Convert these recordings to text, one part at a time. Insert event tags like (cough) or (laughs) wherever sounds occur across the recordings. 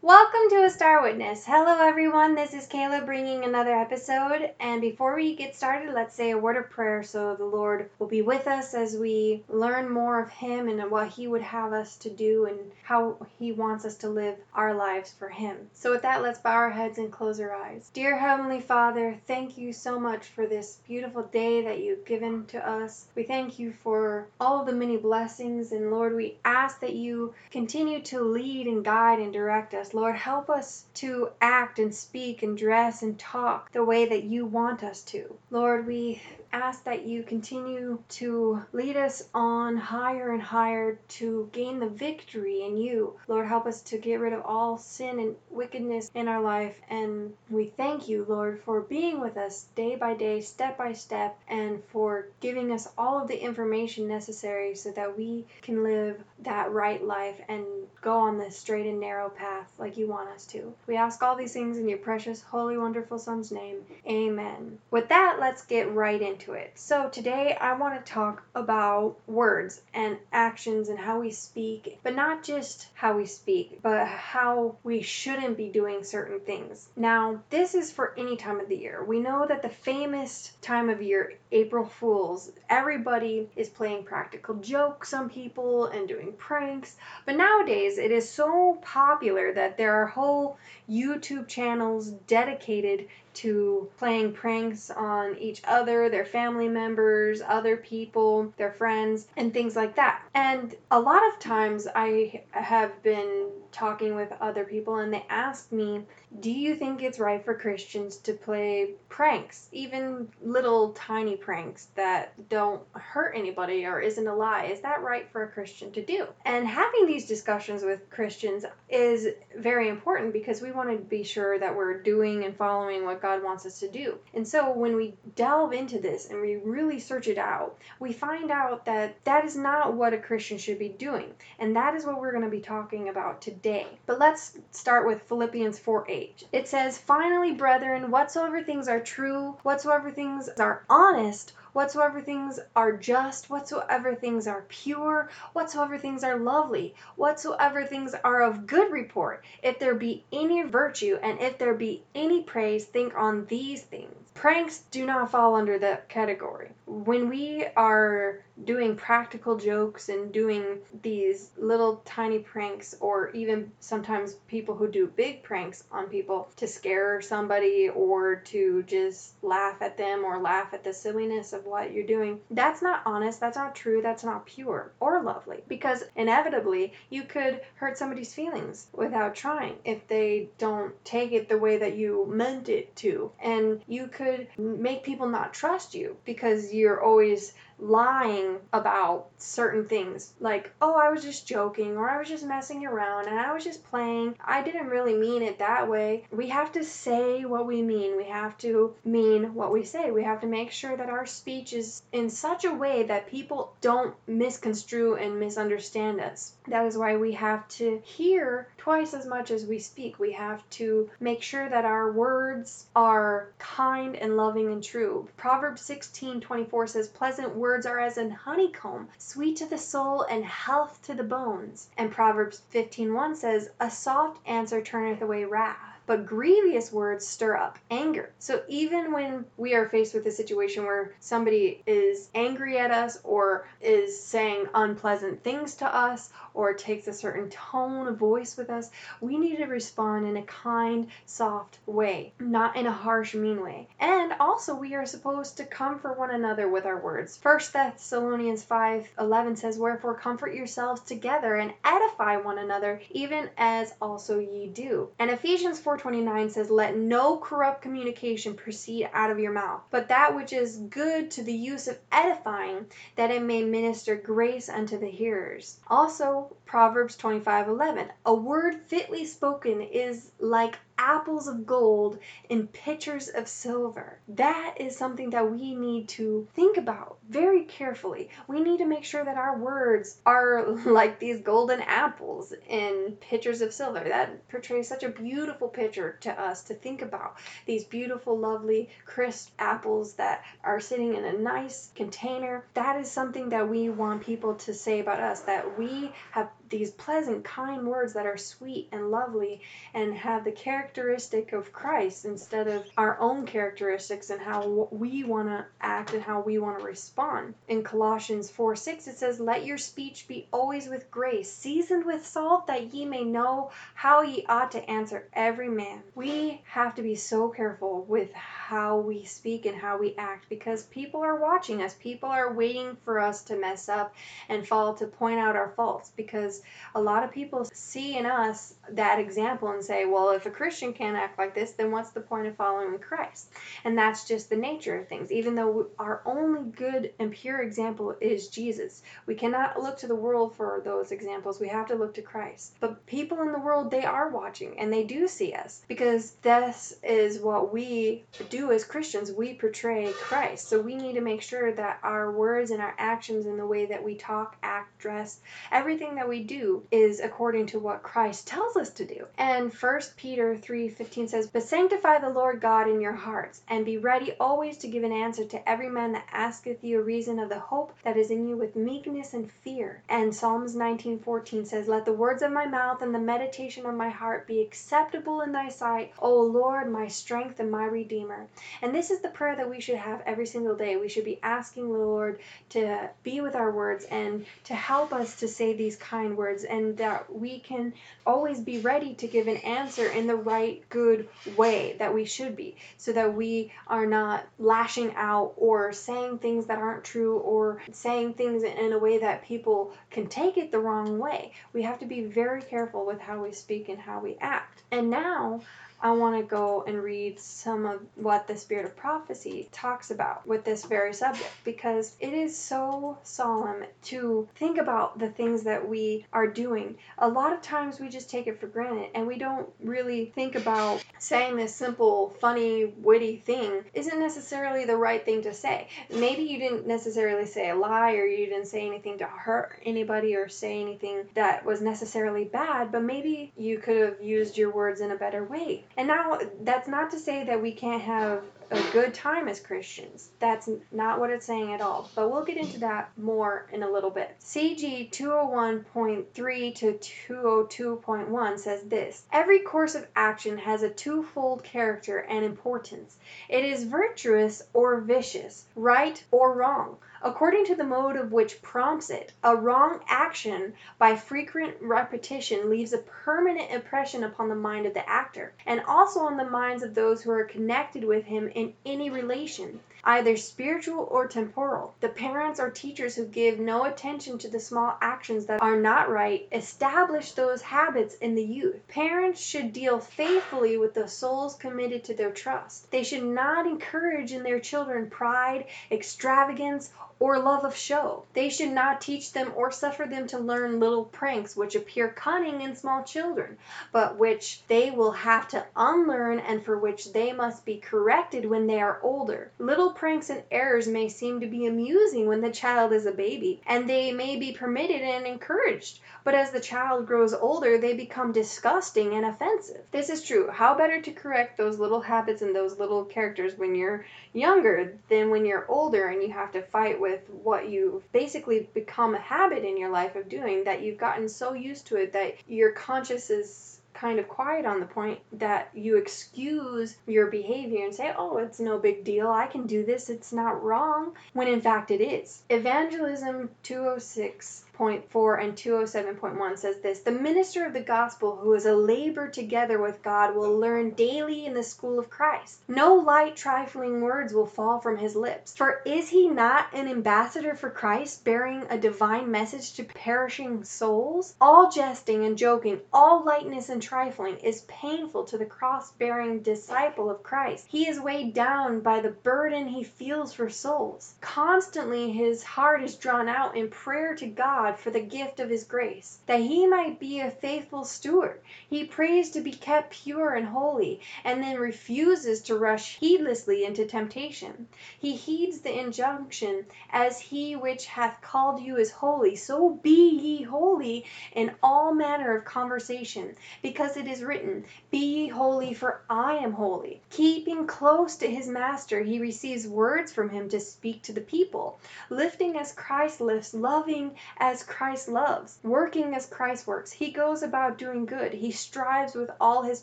Welcome to A Star Witness. Hello, everyone. This is Kayla bringing another episode. And before we get started, let's say a word of prayer so the Lord will be with us as we learn more of Him and what He would have us to do and how He wants us to live our lives for Him. So, with that, let's bow our heads and close our eyes. Dear Heavenly Father, thank you so much for this beautiful day that you've given to us. We thank you for all the many blessings. And Lord, we ask that you continue to lead and guide and direct us. Lord, help us to act and speak and dress and talk the way that you want us to. Lord, we ask that you continue to lead us on higher and higher to gain the victory in you. Lord, help us to get rid of all sin and wickedness in our life. And we thank you, Lord, for being with us day by day, step by step, and for giving us all of the information necessary so that we can live that right life and go on the straight and narrow path like you want us to. We ask all these things in your precious, holy, wonderful Son's name. Amen. With that, let's get right into into it. So today I want to talk about words and actions and how we speak, but not just how we speak, but how we shouldn't be doing certain things. Now, this is for any time of the year. We know that the famous time of year, April Fools, everybody is playing practical jokes on people and doing pranks, but nowadays it is so popular that there are whole YouTube channels dedicated to playing pranks on each other, their family members, other people, their friends, and things like that. And a lot of times I have been talking with other people and they ask me, Do you think it's right for Christians to play pranks, even little tiny pranks that don't hurt anybody or isn't a lie? Is that right for a Christian to do? And having these discussions with Christians is very important because we want to be sure that we're doing and following what God wants us to do. And so when we delve into this and we really search it out, we find out that that is not what a Christian should be doing. And that is what we're going to be talking about today. But let's start with Philippians 4 8. It says, Finally, brethren, whatsoever things are true, whatsoever things are honest, whatsoever things are just, whatsoever things are pure, whatsoever things are lovely, whatsoever things are of good report, if there be any virtue and if there be any praise, think on these things. Pranks do not fall under that category. When we are doing practical jokes and doing these little tiny pranks, or even sometimes people who do big pranks on people to scare somebody or to just laugh at them or laugh at the silliness of what you're doing, that's not honest, that's not true, that's not pure or lovely. Because inevitably, you could hurt somebody's feelings without trying if they don't take it the way that you meant it to. And you could make people not trust you because you're always lying about certain things. Like oh i was just joking or i was just messing around and i was just playing. I didn't really mean it that way. We have to say what we mean. We have to mean what we say. We have to make sure that our speech is in such a way that people don't misconstrue and misunderstand us. That is why we have to hear twice as much as we speak. We have to make sure that our words are kind and loving and true. Proverbs 16 24 says pleasant words words are as an honeycomb, sweet to the soul and health to the bones. And Proverbs 15:1 says, A soft answer turneth away wrath but grievous words stir up anger. So even when we are faced with a situation where somebody is angry at us or is saying unpleasant things to us or takes a certain tone of voice with us, we need to respond in a kind, soft way, not in a harsh, mean way. And also we are supposed to comfort one another with our words. 1 Thessalonians 5:11 says, "Wherefore comfort yourselves together and edify one another, even as also ye do." And Ephesians 4 4:29 says, "Let no corrupt communication proceed out of your mouth, but that which is good to the use of edifying, that it may minister grace unto the hearers." Also, Proverbs 25:11, "A word fitly spoken is like apples of gold in pitchers of silver. That is something that we need to think about very carefully. We need to make sure that our words are (laughs) like these golden apples in pitchers of silver. That portrays such a beautiful picture to us to think about. These beautiful, lovely, crisp apples that are sitting in a nice container. That is something that we want people to say about us that we have these pleasant, kind words that are sweet and lovely and have the characteristic of Christ instead of our own characteristics and how we want to act and how we want to respond. In Colossians 4 6, it says, Let your speech be always with grace, seasoned with salt, that ye may know how ye ought to answer every man. We have to be so careful with how we speak and how we act because people are watching us. People are waiting for us to mess up and fall to point out our faults because a lot of people see in us that example and say, well, if a Christian can't act like this, then what's the point of following Christ? And that's just the nature of things. Even though our only good and pure example is Jesus, we cannot look to the world for those examples. We have to look to Christ. But people in the world, they are watching and they do see us because this is what we do as Christians. We portray Christ. So we need to make sure that our words and our actions and the way that we talk, act, dress, everything that we do is according to what Christ tells us to do. And 1 Peter 3:15 says, "But sanctify the Lord God in your hearts, and be ready always to give an answer to every man that asketh you a reason of the hope that is in you with meekness and fear." And Psalms 19:14 says, "Let the words of my mouth and the meditation of my heart be acceptable in thy sight, O Lord, my strength and my redeemer." And this is the prayer that we should have every single day. We should be asking the Lord to be with our words and to help us to say these kind words and that we can always be ready to give an answer in the right, good way that we should be, so that we are not lashing out or saying things that aren't true or saying things in a way that people can take it the wrong way. We have to be very careful with how we speak and how we act. And now, I want to go and read some of what the Spirit of Prophecy talks about with this very subject because it is so solemn to think about the things that we are doing. A lot of times we just take it for granted and we don't really think about saying this simple, funny, witty thing isn't necessarily the right thing to say. Maybe you didn't necessarily say a lie or you didn't say anything to hurt anybody or say anything that was necessarily bad, but maybe you could have used your words in a better way. And now that's not to say that we can't have a good time as Christians. That's not what it's saying at all. But we'll get into that more in a little bit. CG 201.3 to 202.1 says this Every course of action has a twofold character and importance. It is virtuous or vicious, right or wrong according to the motive which prompts it. A wrong action by frequent repetition leaves a permanent impression upon the mind of the actor, and also on the minds of those who are connected with him in any relation either spiritual or temporal. The parents or teachers who give no attention to the small actions that are not right establish those habits in the youth. Parents should deal faithfully with the souls committed to their trust. They should not encourage in their children pride, extravagance, or love of show. They should not teach them or suffer them to learn little pranks which appear cunning in small children, but which they will have to unlearn and for which they must be corrected when they are older. Little pranks and errors may seem to be amusing when the child is a baby, and they may be permitted and encouraged, but as the child grows older they become disgusting and offensive. This is true. How better to correct those little habits and those little characters when you're younger than when you're older and you have to fight with what you've basically become a habit in your life of doing that you've gotten so used to it that your conscious is kind of quiet on the point that you excuse your behavior and say, oh, it's no big deal. I can do this. It's not wrong. When in fact it is. Evangelism 206 207.4 and 207.1 says this The minister of the gospel who is a labor together with God will learn daily in the school of Christ. No light, trifling words will fall from his lips. For is he not an ambassador for Christ, bearing a divine message to perishing souls? All jesting and joking, all lightness and trifling, is painful to the cross bearing disciple of Christ. He is weighed down by the burden he feels for souls. Constantly his heart is drawn out in prayer to God God for the gift of his grace, that he might be a faithful steward. He prays to be kept pure and holy, and then refuses to rush heedlessly into temptation. He heeds the injunction, "As he which hath called you is holy, so be ye holy in all manner of conversation, because it is written, Be ye holy, for I am holy." Keeping close to his Master, he receives words from him to speak to the people, lifting as Christ lifts, loving as as Christ loves, working as Christ works. He goes about doing good. He strives with all his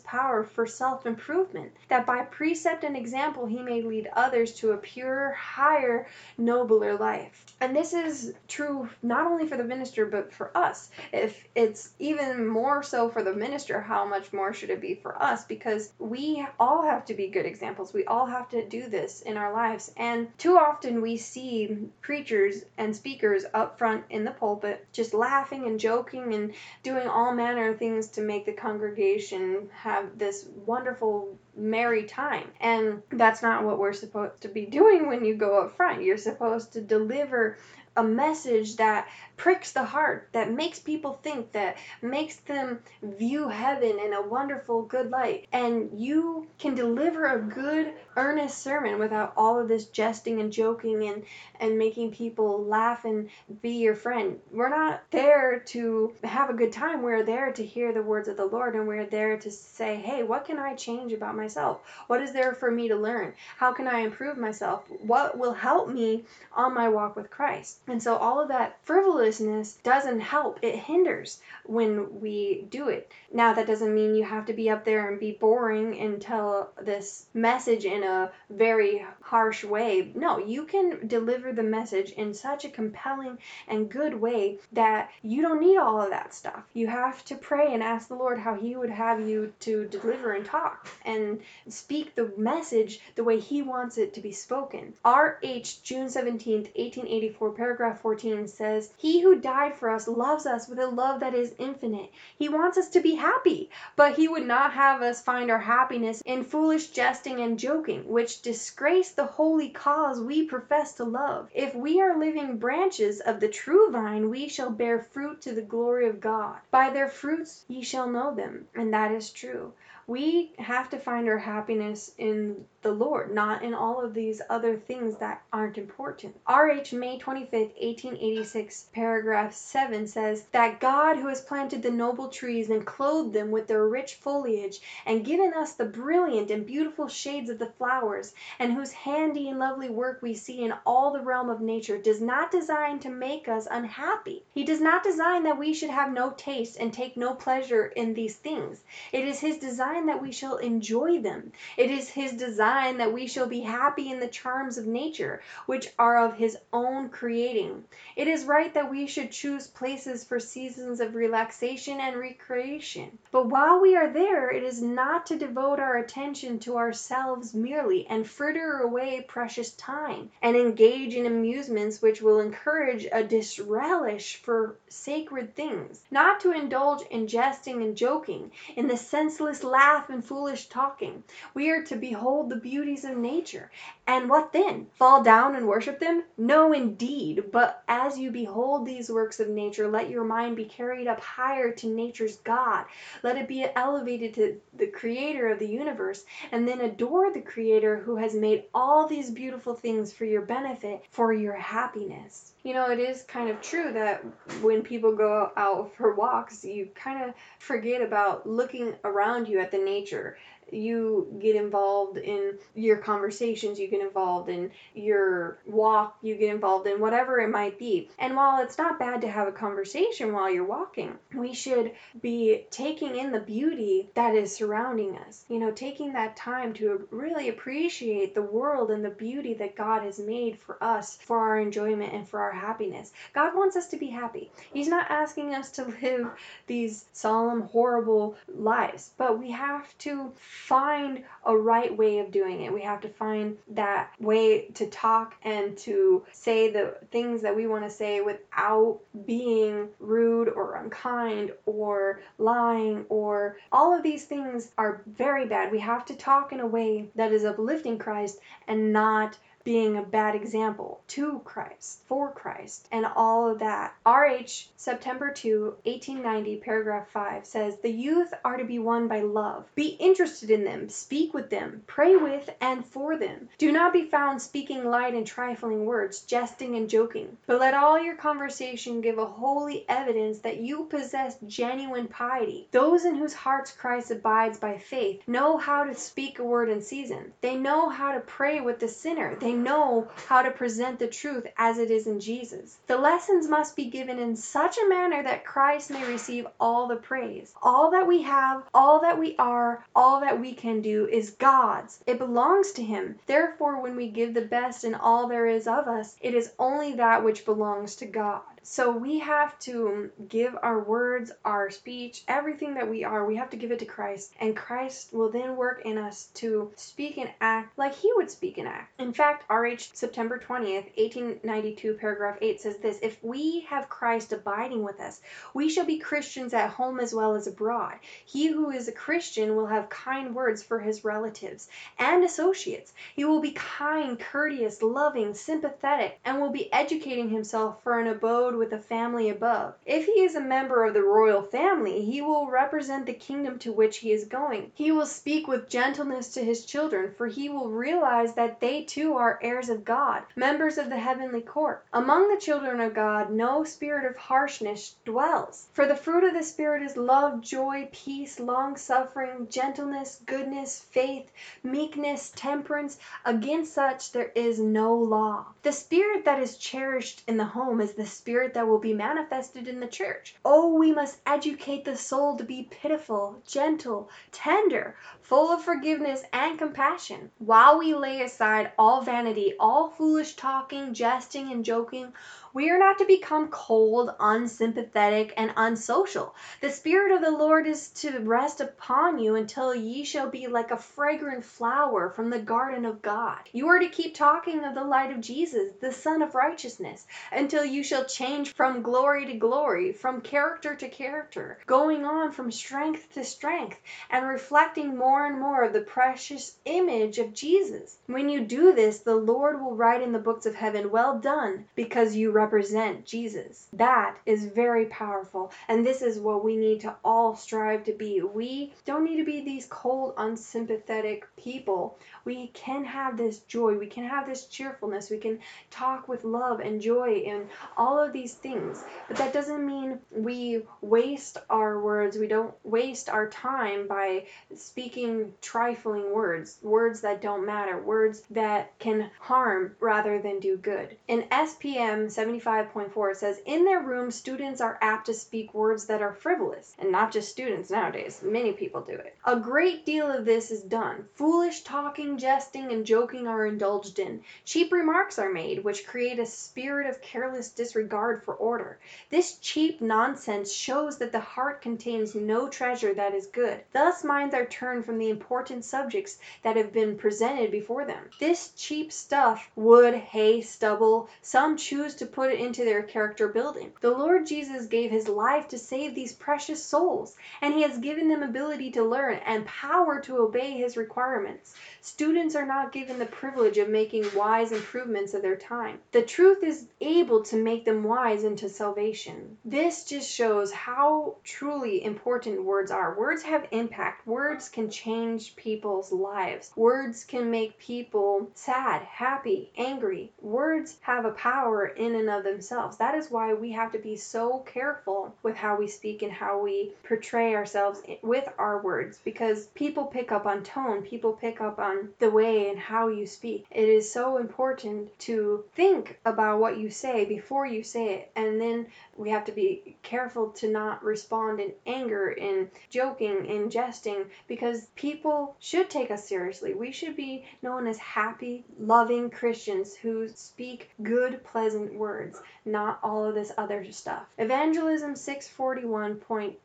power for self improvement, that by precept and example he may lead others to a purer, higher, nobler life. And this is true not only for the minister, but for us. If it's even more so for the minister, how much more should it be for us? Because we all have to be good examples. We all have to do this in our lives. And too often we see preachers and speakers up front in the pulpit just laughing and joking and doing all manner of things to make the congregation have this wonderful merry time. And that's not what we're supposed to be doing when you go up front. You're supposed to deliver a message that pricks the heart, that makes people think, that makes them view heaven in a wonderful, good light. And you can deliver a good, earnest sermon without all of this jesting and joking and, and making people laugh and be your friend. We're not there to have a good time. We're there to hear the words of the Lord and we're there to say, hey, what can I change about myself? What is there for me to learn? How can I improve myself? What will help me on my walk with Christ? And so all of that frivolousness doesn't help. It hinders when we do it. Now that doesn't mean you have to be up there and be boring and tell this message in a very harsh way. No, you can deliver the message in such a compelling and good way that you don't need all of that stuff. You have to pray and ask the Lord how he would have you to deliver and talk and speak the message the way he wants it to be spoken. R.H. June 17th, 1884, paragraph 14 says, He who died for us loves us with a love that is infinite. He wants us to be happy, but he would not have us find our happiness in foolish jesting and joking, which disgrace the holy cause we profess to love. If we are living branches of the true vine, we shall bear fruit to the glory of God. By their fruits ye shall know them. And that is true. We have to find our happiness in the Lord, not in all of these other things that aren't important. R.H. May 25th, 1886, paragraph 7 says that God who has planted the noble trees and clothed them with their rich foliage and given us the brilliant and beautiful shades of the flowers and whose handy and lovely work we see in all the realm of nature does not design to make us unhappy. He does not design that we should have no taste and take no pleasure in these things. It is his design that we shall enjoy them. It is his design that we shall be happy in the charms of nature, which are of his own creating. It is right that we should choose places for seasons of relaxation and recreation. But while we are there, it is not to devote our attention to ourselves merely, and fritter away precious time, and engage in amusements which will encourage a disrelish for sacred things. Not to indulge in jesting and joking, in the senseless laugh and foolish talking. We are to behold the beauties of nature. And what then? Fall down and worship them? No, indeed. But as you behold these works of nature, let your mind be carried up higher to nature's God. Let it be elevated to the creator of the universe, and then adore the creator who has made all these beautiful things for your benefit, for your happiness. You know, it is kind of true that when people go out for walks, you kind of forget about looking around you at the nature you get involved in your conversations, you get involved in your walk, you get involved in whatever it might be. And while it's not bad to have a conversation while you're walking, we should be taking in the beauty that is surrounding us. You know, taking that time to really appreciate the world and the beauty that God has made for us for our enjoyment and for our happiness. God wants us to be happy. He's not asking us to (laughs) live these solemn, horrible lives, but we have to find a right way of doing it. We have to find that way to talk and to say the things that we want to say without being rude or unkind or lying or all of these things are very bad. We have to talk in a way that is uplifting Christ and not being a bad example to Christ, for Christ, and all of that. R.H. September 2, 1890, paragraph 5 says, The youth are to be won by love. Be interested in them, speak with them, pray with and for them. Do not be found speaking light and trifling words, jesting and joking, but let all your conversation give a holy evidence that you possess genuine piety. Those in whose hearts Christ abides by faith know how to speak a word in season. They know how to pray with the sinner. They know how to present the truth as it is in Jesus. The lessons must be given in such a manner that Christ may receive all the praise. All that we have, all that we are, all that we can do is God's. It belongs to him. Therefore when we give the best in all there is of us, it is only that which belongs to God. So we have to give our words, our speech, everything that we are, we have to give it to Christ. And Christ will then work in us to speak and act like he would speak and act. In fact, R.H. September 20th, 1892, paragraph 8 says this If we have Christ abiding with us, we shall be Christians at home as well as abroad. He who is a Christian will have kind words for his relatives and associates. He will be kind, courteous, loving, sympathetic, and will be educating himself for an abode with the family above. If he is a member of the royal family, he will represent the kingdom to which he is going. He will speak with gentleness to his children, for he will realize that they too are heirs of God, members of the heavenly court. Among the children of God no spirit of harshness dwells. For the fruit of the Spirit is love, joy, peace, long suffering, gentleness, goodness, faith, meekness, temperance. Against such there is no law. The spirit that is cherished in the home is the spirit spirit that will be manifested in the church. Oh, we must educate the soul to be pitiful, gentle, tender, full of forgiveness and compassion. While we lay aside all vanity, all foolish talking, jesting, and joking, we are not to become cold, unsympathetic, and unsocial. The Spirit of the Lord is to rest upon you until ye shall be like a fragrant flower from the garden of God. You are to keep talking of the light of Jesus, the Sun of righteousness, until you shall change from glory to glory, from character to character, going on from strength to strength, and reflecting more and more of the precious image of Jesus. When you do this, the Lord will write in the books of heaven, Well done, because you represent Jesus. That is very powerful. And this is what we need to all strive to be. We don't need to be these cold, unsympathetic people. We can have this joy. We can have this cheerfulness. We can talk with love and joy and all of these things. But that doesn't mean we waste our words. We don't waste our time by speaking trifling words, words that don't matter, words that can harm rather than do good. In SPM 75.4 it says in their rooms students are apt to speak words that are frivolous and not just students nowadays many people do it. A great deal of this is done. Foolish talking jesting and joking are indulged in. Cheap remarks are made which create a spirit of careless disregard for order. This cheap nonsense shows that the heart contains no treasure that is good. Thus minds are turned from the important subjects that have been presented before them this cheap stuff wood hay stubble some choose to put it into their character building. The Lord Jesus gave his life to save these precious souls, and he has given them ability to learn and power to obey his requirements. Students are not given the privilege of making wise improvements of their time. The truth is able to make them wise into salvation. This just shows how truly important words are. Words have impact. Words can change people's lives. Words can make people sad, happy, angry. Words have a power in and of themselves. That is why we have to be so careful with how we speak and how we portray ourselves with our words because people pick up on tone, people pick up on the way and how you speak. It is so important to think about what you say before you say it and then we have to be careful to not respond in anger, in joking, in jesting, because people should take us seriously. We should be known as happy, loving Christians who speak good, pleasant words, not all of this other stuff. Evangelism 641.2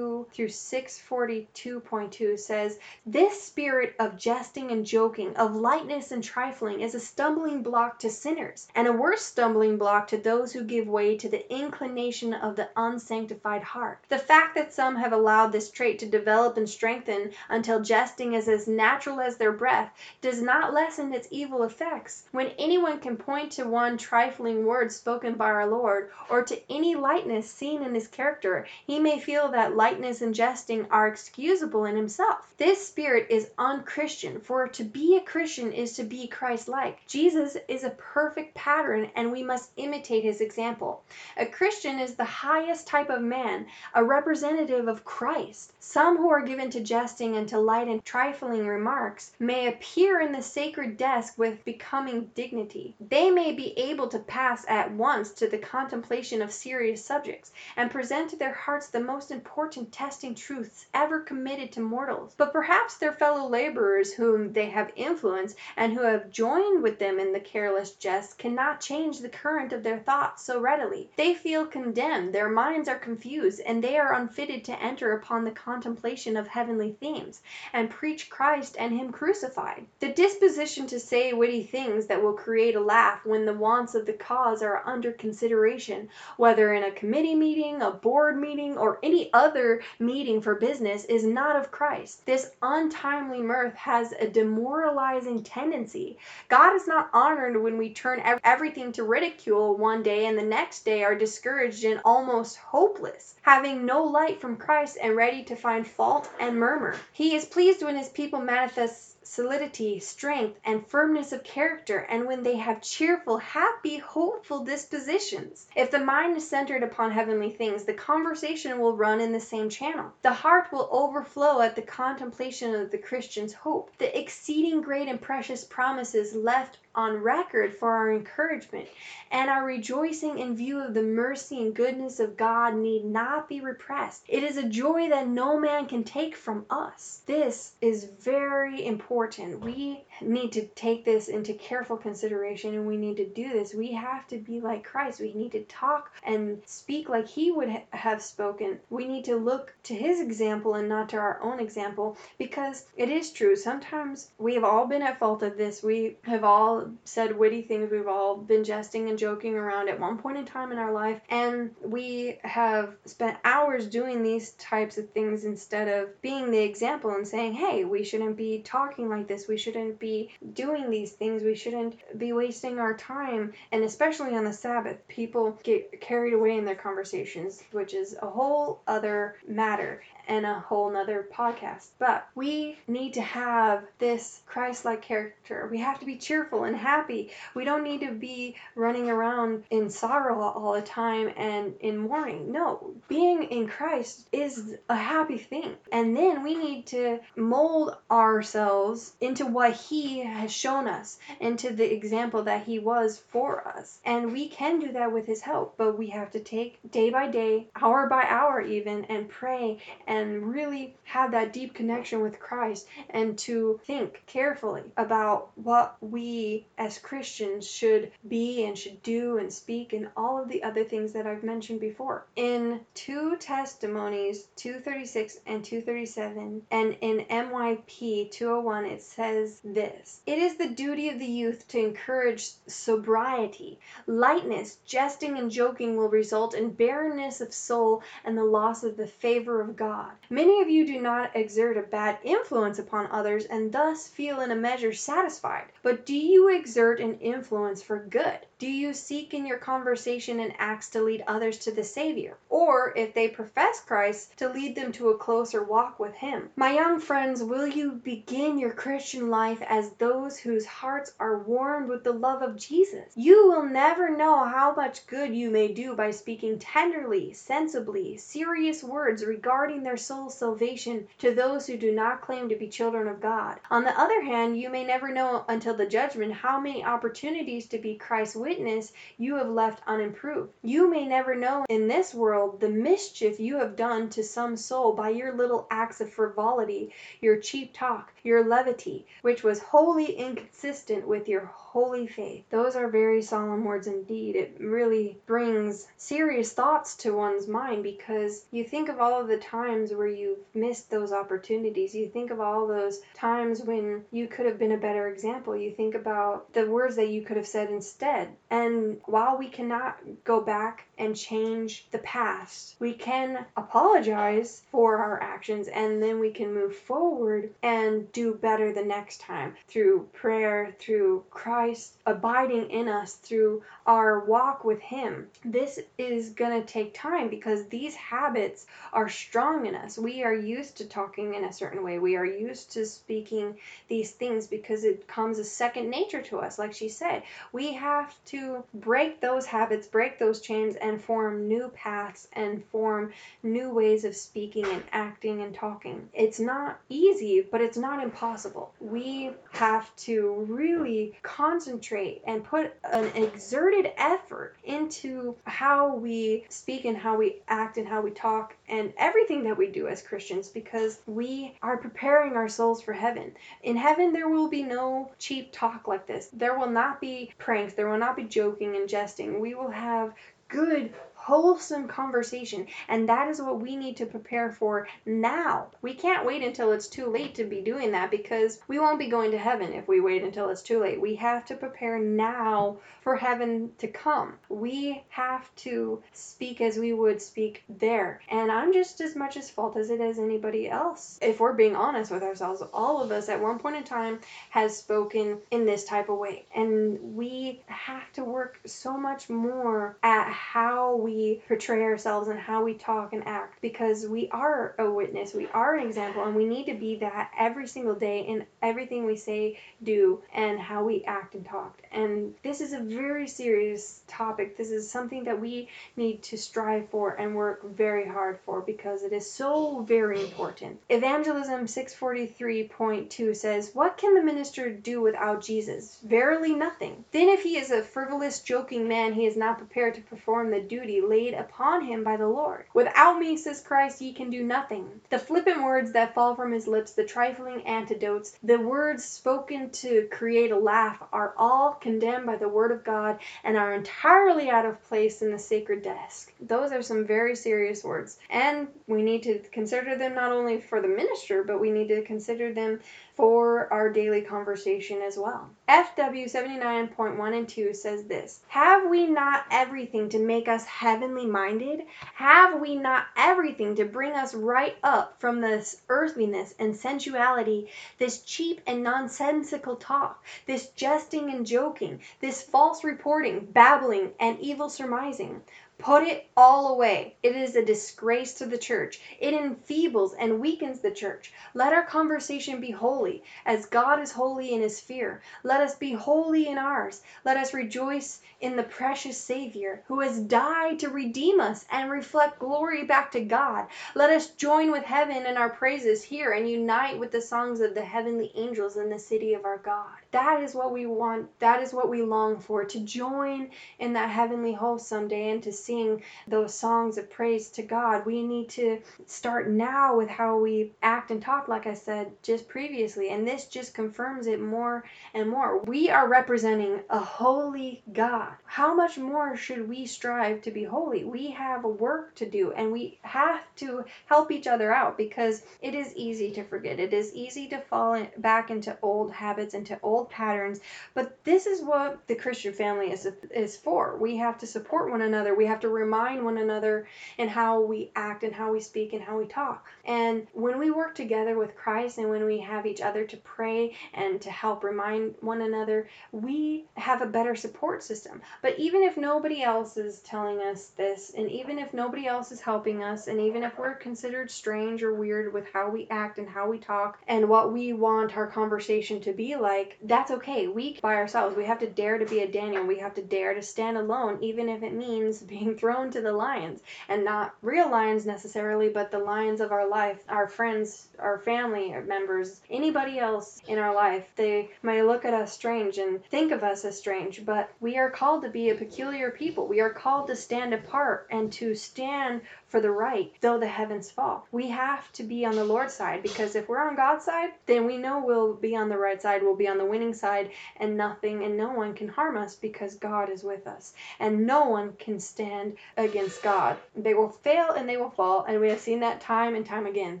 through 642.2 says, This spirit of jesting and joking, of lightness and trifling, is a stumbling block to sinners, and a worse stumbling block to those who give way to the inclination of the unsanctified heart. The fact that some have allowed this trait to develop and strengthen until jesting is as natural as their breath does not lessen its evil effects. When anyone can point to one trifling word spoken by our Lord, or to any lightness seen in his character, he may feel that lightness and jesting are excusable in himself. This spirit is unchristian, for to be a Christian is to be Christ like. Jesus is a perfect pattern and we must imitate his example. A Christian Christian is the highest type of man, a representative of Christ. Some who are given to jesting and to light and trifling remarks may appear in the sacred desk with becoming dignity. They may be able to pass at once to the contemplation of serious subjects, and present to their hearts the most important testing truths ever committed to mortals. But perhaps their fellow laborers whom they have influenced, and who have joined with them in the careless jest, cannot change the current of their thoughts so readily. They feel condemned, their minds are confused, and they are unfitted to enter upon the contemplation of heavenly themes, and preach Christ and him crucified. The disposition to say witty things that will create a laugh when the wants of the cause are under consideration, whether in a committee meeting, a board meeting, or any other meeting for business, is not of Christ. This untimely mirth has a demoralizing tendency. God is not honored when we turn everything to ridicule one day and the next day are discouraged and almost hopeless, having no light from Christ and ready to find fault and murmur. He is pleased when his people manifest solidity, strength, and firmness of character, and when they have cheerful, happy, hopeful dispositions. If the mind is centered upon heavenly things, the conversation will run in the same channel. The heart will overflow at the contemplation of the Christian's hope, the exceeding great and precious promises left on record for our encouragement, and our rejoicing in view of the mercy and goodness of God need not be repressed. It is a joy that no man can take from us. This is very important. We need to take this into careful consideration and we need to do this. We have to be like Christ. We need to talk and speak like he would ha- have spoken. We need to look to his example and not to our own example because it is true. Sometimes we have all been at fault of this. We have all said witty things. We've all been jesting and joking around at one point in time in our life. And we have spent hours doing these types of things instead of being the example and saying, hey, we shouldn't be talking like this. We shouldn't be doing these things. We shouldn't be wasting our time. And especially on the Sabbath, people get carried away in their conversations, which is a whole other matter and a whole nother podcast. But we need to have this Christ like character. We have to be cheerful and happy. We don't need to be running around in sorrow all the time and in mourning. No, being in Christ is a happy thing. And then we need to mold ourselves into what He has shown us, into the example that He was for us. And we can do that with His help, but we have to take day by day, hour by hour, even, and pray and really have that deep connection with Christ and to think carefully about what we as Christians should be and should do and speak and all of the other things that I've mentioned before. In two testimonies, 236 and 237, and in MYP 201, it says this It is the duty of the youth to encourage sobriety. Lightness, jesting, and joking will result in barrenness of soul and the loss of the favor of God. Many of you do not exert a bad influence upon others and thus feel in a measure satisfied. But do you exert an influence for good? Do you seek in your conversation and acts to lead others to the Savior? Or, if they profess Christ, to lead them to a closer walk with Him? My young friends, will you begin your Christian life as those whose hearts are warmed with the love of Jesus? You will never know how much good you may do by speaking tenderly, sensibly, serious words regarding their soul's salvation to those who do not claim to be children of God. On the other hand, you may never know until the judgment how many opportunities to be Christ's witness you have left unimproved. You may never know in this world the mischief you have done to some soul by your little acts of frivolity, your cheap talk, your levity, which was wholly inconsistent with your holy faith. Those are very solemn words indeed. It really brings serious thoughts to one's mind because you think of all of the times where you've missed those opportunities. You think of all those times when you could have been a better example. You think about the words that you could have said instead. And while we cannot go back and change the past, we can apologize for our actions and then we can move forward and do better the next time through prayer, through Christ abiding in us, through our walk with Him. This is going to take time because these habits are strong in us. We are used to talking in a certain way. We are used to speaking these things because it comes as second nature to us, like she said. We have to break those habits, break those chains, and form new paths and form new ways of speaking and acting and talking. It's not easy, but it's not impossible. We have to really concentrate and put an exerted effort into how we speak and how we act and how we talk and everything that we do as Christians because we are preparing our souls for heaven. In heaven, there will be no cheap talk like this. There will not be pranks. There will not be joking and jesting. We will have good wholesome conversation. And that is what we need to prepare for now. We can't wait until it's too late to be doing that because we won't be going to heaven if we wait until it's too late. We have to prepare now for heaven to come. We have to speak as we would speak there. And I'm just as much as fault as it is anybody else. If we're being honest with ourselves, all of us at one point in time has spoken in this type of way. And we have to work so much more at how we we portray ourselves and how we talk and act because we are a witness, we are an example, and we need to be that every single day in everything we say, do, and how we act and talk. And this is a very serious topic. This is something that we need to strive for and work very hard for because it is so very important. Evangelism 643.2 says, What can the minister do without Jesus? Verily nothing. Then if he is a frivolous, joking man, he is not prepared to perform the duty laid upon him by the Lord. Without me, says Christ, ye can do nothing. The flippant words that fall from his lips, the trifling antidotes, the words spoken to create a laugh, are all condemned by the word of God and are entirely out of place in the sacred desk. Those are some very serious words. And we need to consider them not only for the minister, but we need to consider them for our daily conversation as well. FW 79.1 and 2 says this Have we not everything to make us heavenly minded? Have we not everything to bring us right up from this earthliness and sensuality, this cheap and nonsensical talk, this jesting and joking, this false reporting, babbling, and evil surmising? Put it all away. It is a disgrace to the church. It enfeebles and weakens the church. Let our conversation be holy, as God is holy in his fear. Let us be holy in ours. Let us rejoice in the precious Savior who has died to redeem us and reflect glory back to God. Let us join with heaven in our praises here and unite with the songs of the heavenly angels in the city of our God. That is what we want. That is what we long for to join in that heavenly host someday and to sing those songs of praise to God. We need to start now with how we act and talk, like I said just previously. And this just confirms it more and more. We are representing a holy God. How much more should we strive to be holy? We have work to do and we have to help each other out because it is easy to forget. It is easy to fall in, back into old habits, into old patterns. But this is what the Christian family is is for. We have to support one another. We have to remind one another in how we act and how we speak and how we talk. And when we work together with Christ and when we have each other to pray and to help remind one another, we have a better support system. But even if nobody else is telling us this, and even if nobody else is helping us, and even if we're considered strange or weird with how we act and how we talk and what we want our conversation to be like, that's okay. We by ourselves, we have to dare to be a Daniel. We have to dare to stand alone, even if it means being thrown to the lions and not real lions necessarily, but the lions of our life, our friends, our family members, anybody else in our life. They may look at us strange and think of us as strange, but we are called to be a peculiar people. We are called to stand apart and to stand for the right, though the heavens fall. We have to be on the Lord's side because if we're on God's side, then we know we'll be on the right side, we'll be on the winning side, and nothing and no one can harm us because God is with us. And no one can stand against God. They will fail and they will fall, and we have seen that time and time again.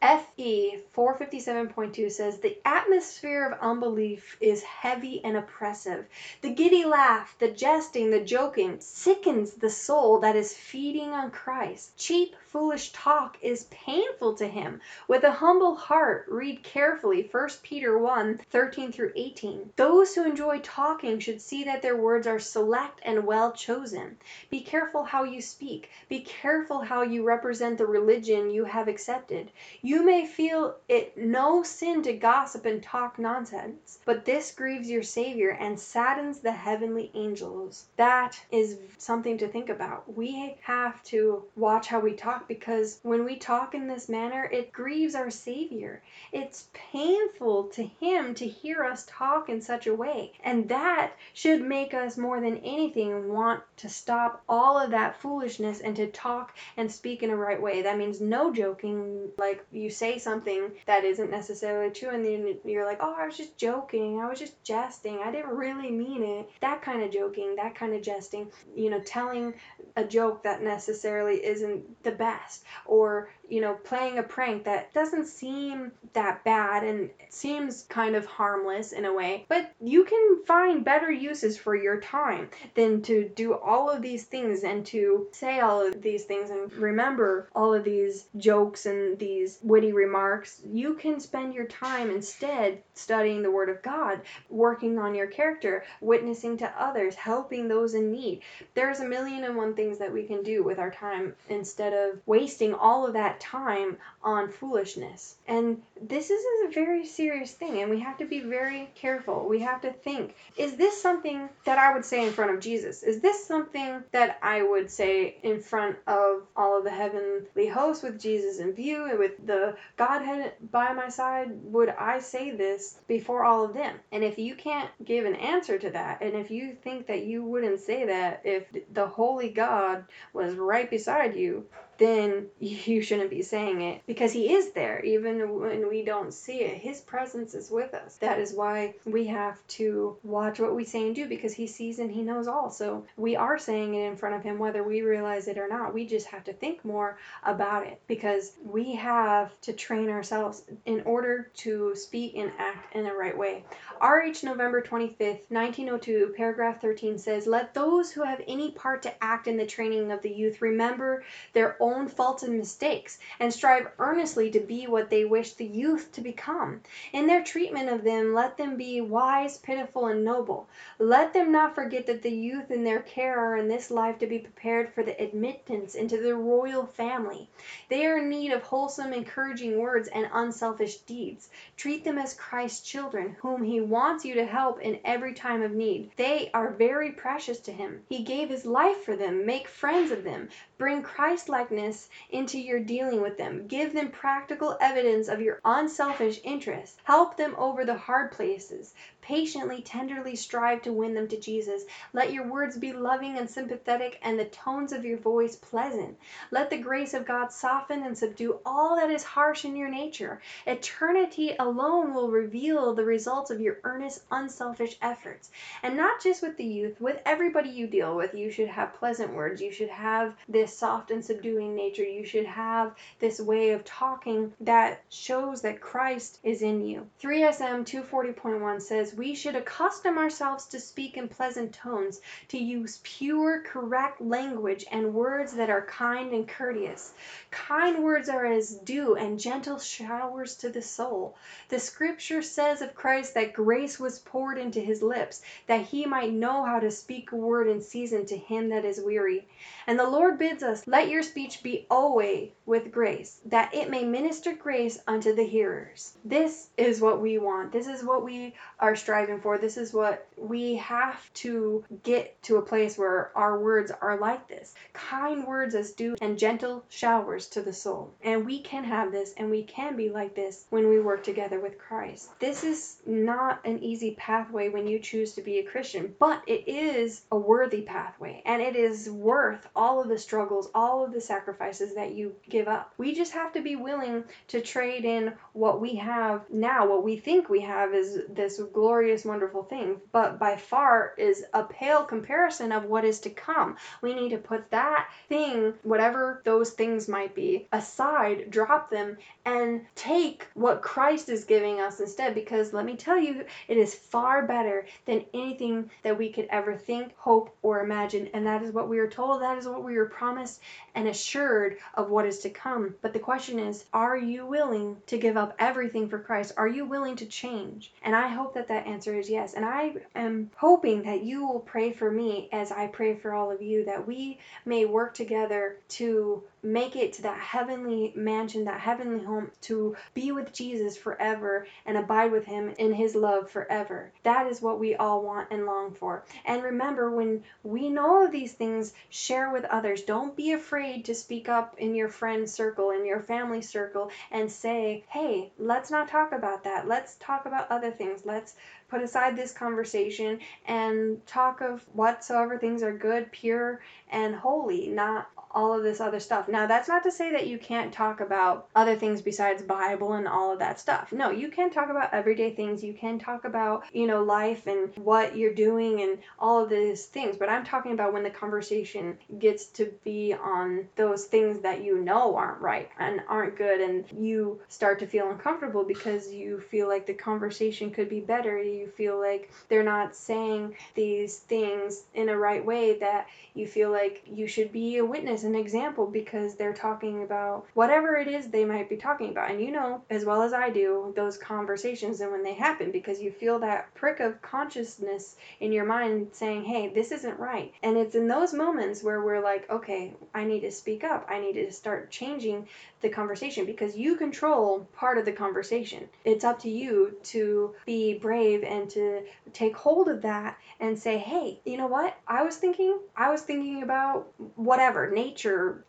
FE 457.2 says the atmosphere of unbelief is heavy and oppressive. The giddy laugh, the jesting, the joking sickens the soul that is feeding on Christ. Cheap foolish talk is painful to him. With a humble heart read carefully 1 Peter 1 13 through 18. Those who enjoy talking should see that their words are select and well chosen. Be careful how you speak. Be careful how you represent the religion you have accepted. You may feel it no sin to gossip and talk nonsense, but this grieves your Savior and saddens the heavenly angels. That is something to think about. We have to watch how we talk because when we talk in this manner, it grieves our Savior. It's painful to Him to hear us talk in such a way. And that should make us more than anything want to stop all of that foolishness and to talk and speak in a right way. That means no joking, like you say something that isn't necessarily true, and then you're like, oh, I was just joking, I was just jesting, I didn't really mean it. That kind of joking, that kind of jesting, you know, telling a joke that necessarily isn't the best, or you know, playing a prank that doesn't seem that bad and seems kind of harmless in a way, but you can find better uses for your time than to do all of these things and to say all of these things and remember all of these jokes and these witty remarks. You can spend your time instead studying the Word of God, working on your character, witnessing to others, helping those in need. There's a million and one things that we can do with our time instead of wasting all of that time on foolishness. And this is a very serious thing, and we have to be very careful. We have to think is this something that I would say in front of Jesus? Is this something that I would say in front of all of the heavenly hosts with Jesus in view and with the Godhead by my side? Would I say this before all of them? And if you can't give an answer to that, and if you think that you wouldn't say that if the Holy God was right beside you, then you shouldn't be saying it because he is there even when we don't see it. His presence is with us. That is why we have to watch what we say and do because he sees and he knows all. So we are saying it in front of him whether we realize it or not. We just have to think more about it because we have to train ourselves in order to speak and act in the right way. RH November 25th, 1902, paragraph 13 says, Let those who have any part to act in the training of the youth remember their own own faults and mistakes, and strive earnestly to be what they wish the youth to become. In their treatment of them let them be wise, pitiful, and noble. Let them not forget that the youth in their care are in this life to be prepared for the admittance into the royal family. They are in need of wholesome, encouraging words and unselfish deeds. Treat them as Christ's children, whom He wants you to help in every time of need. They are very precious to Him. He gave His life for them. Make friends of them. Bring Christ likeness into your dealing with them. Give them practical evidence of your unselfish interest. Help them over the hard places. Patiently, tenderly strive to win them to Jesus. Let your words be loving and sympathetic, and the tones of your voice pleasant. Let the grace of God soften and subdue all that is harsh in your nature. Eternity alone will reveal the results of your earnest, unselfish efforts. And not just with the youth, with everybody you deal with, you should have pleasant words. You should have this soft and subduing nature. You should have this way of talking that shows that Christ is in you. 3SM 240.1 says, We should accustom ourselves to speak in pleasant tones, to use pure, correct language and words that are kind and courteous. Kind words are as dew and gentle showers to the soul. The scripture says of Christ that grace was poured into his lips, that he might know how to speak a word in season to him that is weary. And the Lord bids us, Let your speech be always with grace, that it may minister grace unto the hearers. This is what we want. This is what we are striving for. This is what we have to get to a place where our words are like this kind words as dew and gentle showers to the soul. And we can have this and we can be like this when we work together with Christ. This is not an easy pathway when you choose to be a Christian, but it is a worthy pathway and it is worth all of the struggles, all of the sacrifices that you give up. We just have to be willing to trade in what we have now, what we think we have is this glorious, wonderful thing, but by far is a pale comparison of what is to come. We need to put that thing, whatever those things might be, aside, drop them, and take what Christ is giving us instead. Because let me tell you, it is far better than anything that we could ever think, hope, or imagine. And that is what we are told, that is what we are promised, and assured assured of what is to come. But the question is, are you willing to give up everything for Christ? Are you willing to change? And I hope that that answer is yes. And I am hoping that you will pray for me as I pray for all of you that we may work together to make it to that heavenly mansion, that heavenly home, to be with Jesus forever and abide with him in his love forever. That is what we all want and long for. And remember, when we know these things, share with others. Don't be afraid to speak up in your friend circle, in your family circle, and say, hey, let's not talk about that. Let's talk about other things. Let's put aside this conversation and talk of whatsoever things are good, pure, and holy, not all of this other stuff. Now, that's not to say that you can't talk about other things besides Bible and all of that stuff. No, you can talk about everyday things. You can talk about, you know, life and what you're doing and all of these things. But I'm talking about when the conversation gets to be on those things that you know aren't right and aren't good and you start to feel uncomfortable because you feel like the conversation could be better. You feel like they're not saying these things in a right way that you feel like you should be a witness, an example, because they're talking about whatever it is they might be talking about. And you know, as well as I do, those conversations and when they happen, because you feel that prick of consciousness in your mind saying, hey, this isn't right. And it's in those moments where we're like, okay, I need to speak up. I need to start changing the conversation because you control part of the conversation. It's up to you to be brave and to take hold of that and say, hey, you know what? I was thinking, I was thinking about whatever, nature.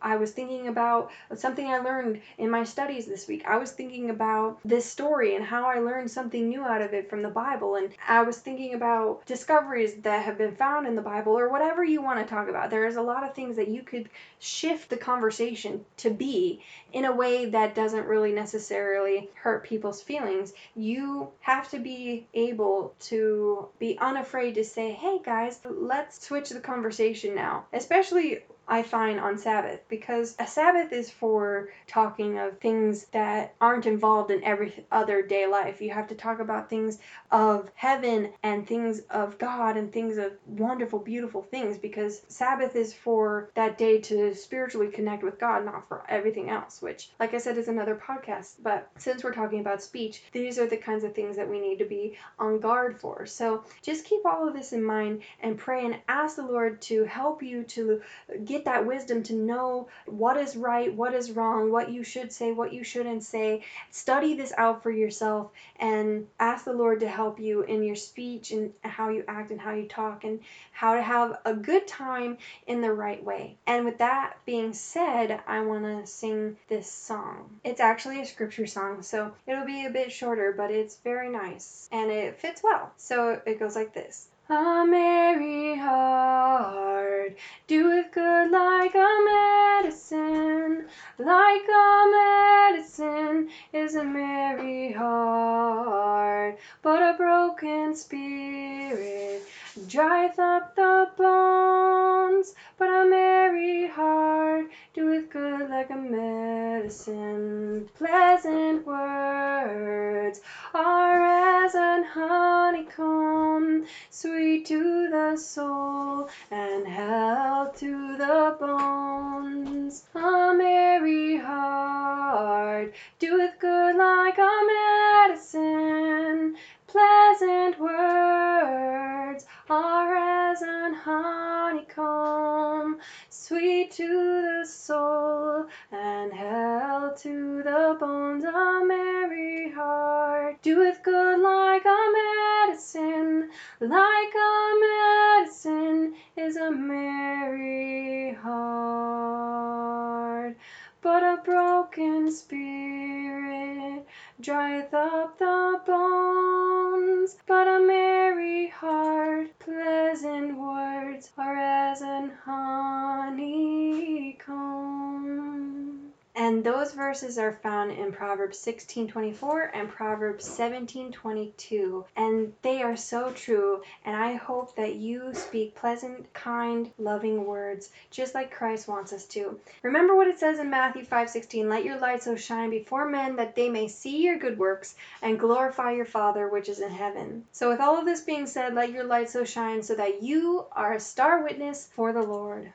I was thinking about something I learned in my studies this week. I was thinking about this story and how I learned something new out of it from the Bible. And I was thinking about discoveries that have been found in the Bible or whatever you want to talk about. There's a lot of things that you could shift the conversation to be in a way that doesn't really necessarily hurt people's feelings. You have to be able to be unafraid to say, hey guys, let's switch the conversation now. Especially I find on Sabbath because a Sabbath is for talking of things that aren't involved in every other day life. You have to talk about things of heaven and things of God and things of wonderful, beautiful things because Sabbath is for that day to spiritually connect with God, not for everything else, which, like I said, is another podcast. But since we're talking about speech, these are the kinds of things that we need to be on guard for. So just keep all of this in mind and pray and ask the Lord to help you to get that wisdom to know what is right, what is wrong, what you should say, what you shouldn't say. Study this out for yourself and ask the Lord to help you in your speech and how you act and how you talk and how to have a good time in the right way. And with that being said, I want to sing this song. It's actually a scripture song, so it'll be a bit shorter, but it's very nice and it fits well. So it goes like this. A merry heart. Doeth good like a medicine, like a medicine is a merry heart, but a broken spirit drieth up the bones, but a merry heart doeth good like a medicine. Pleasant words are as an honeycomb, sweet to the soul and health to the bones. A merry heart doeth good medicine, like a medicine is a merry heart. But a broken spirit drieth up the bones. But a merry heart, pleasant words are as an honeycomb. And those verses are found in Proverbs 16:24 and Proverbs 17:22, and they are so true, and I hope that you speak pleasant, kind, loving words just like Christ wants us to. Remember what it says in Matthew 5:16, "Let your light so shine before men that they may see your good works and glorify your Father which is in heaven." So with all of this being said, let your light so shine so that you are a star witness for the Lord.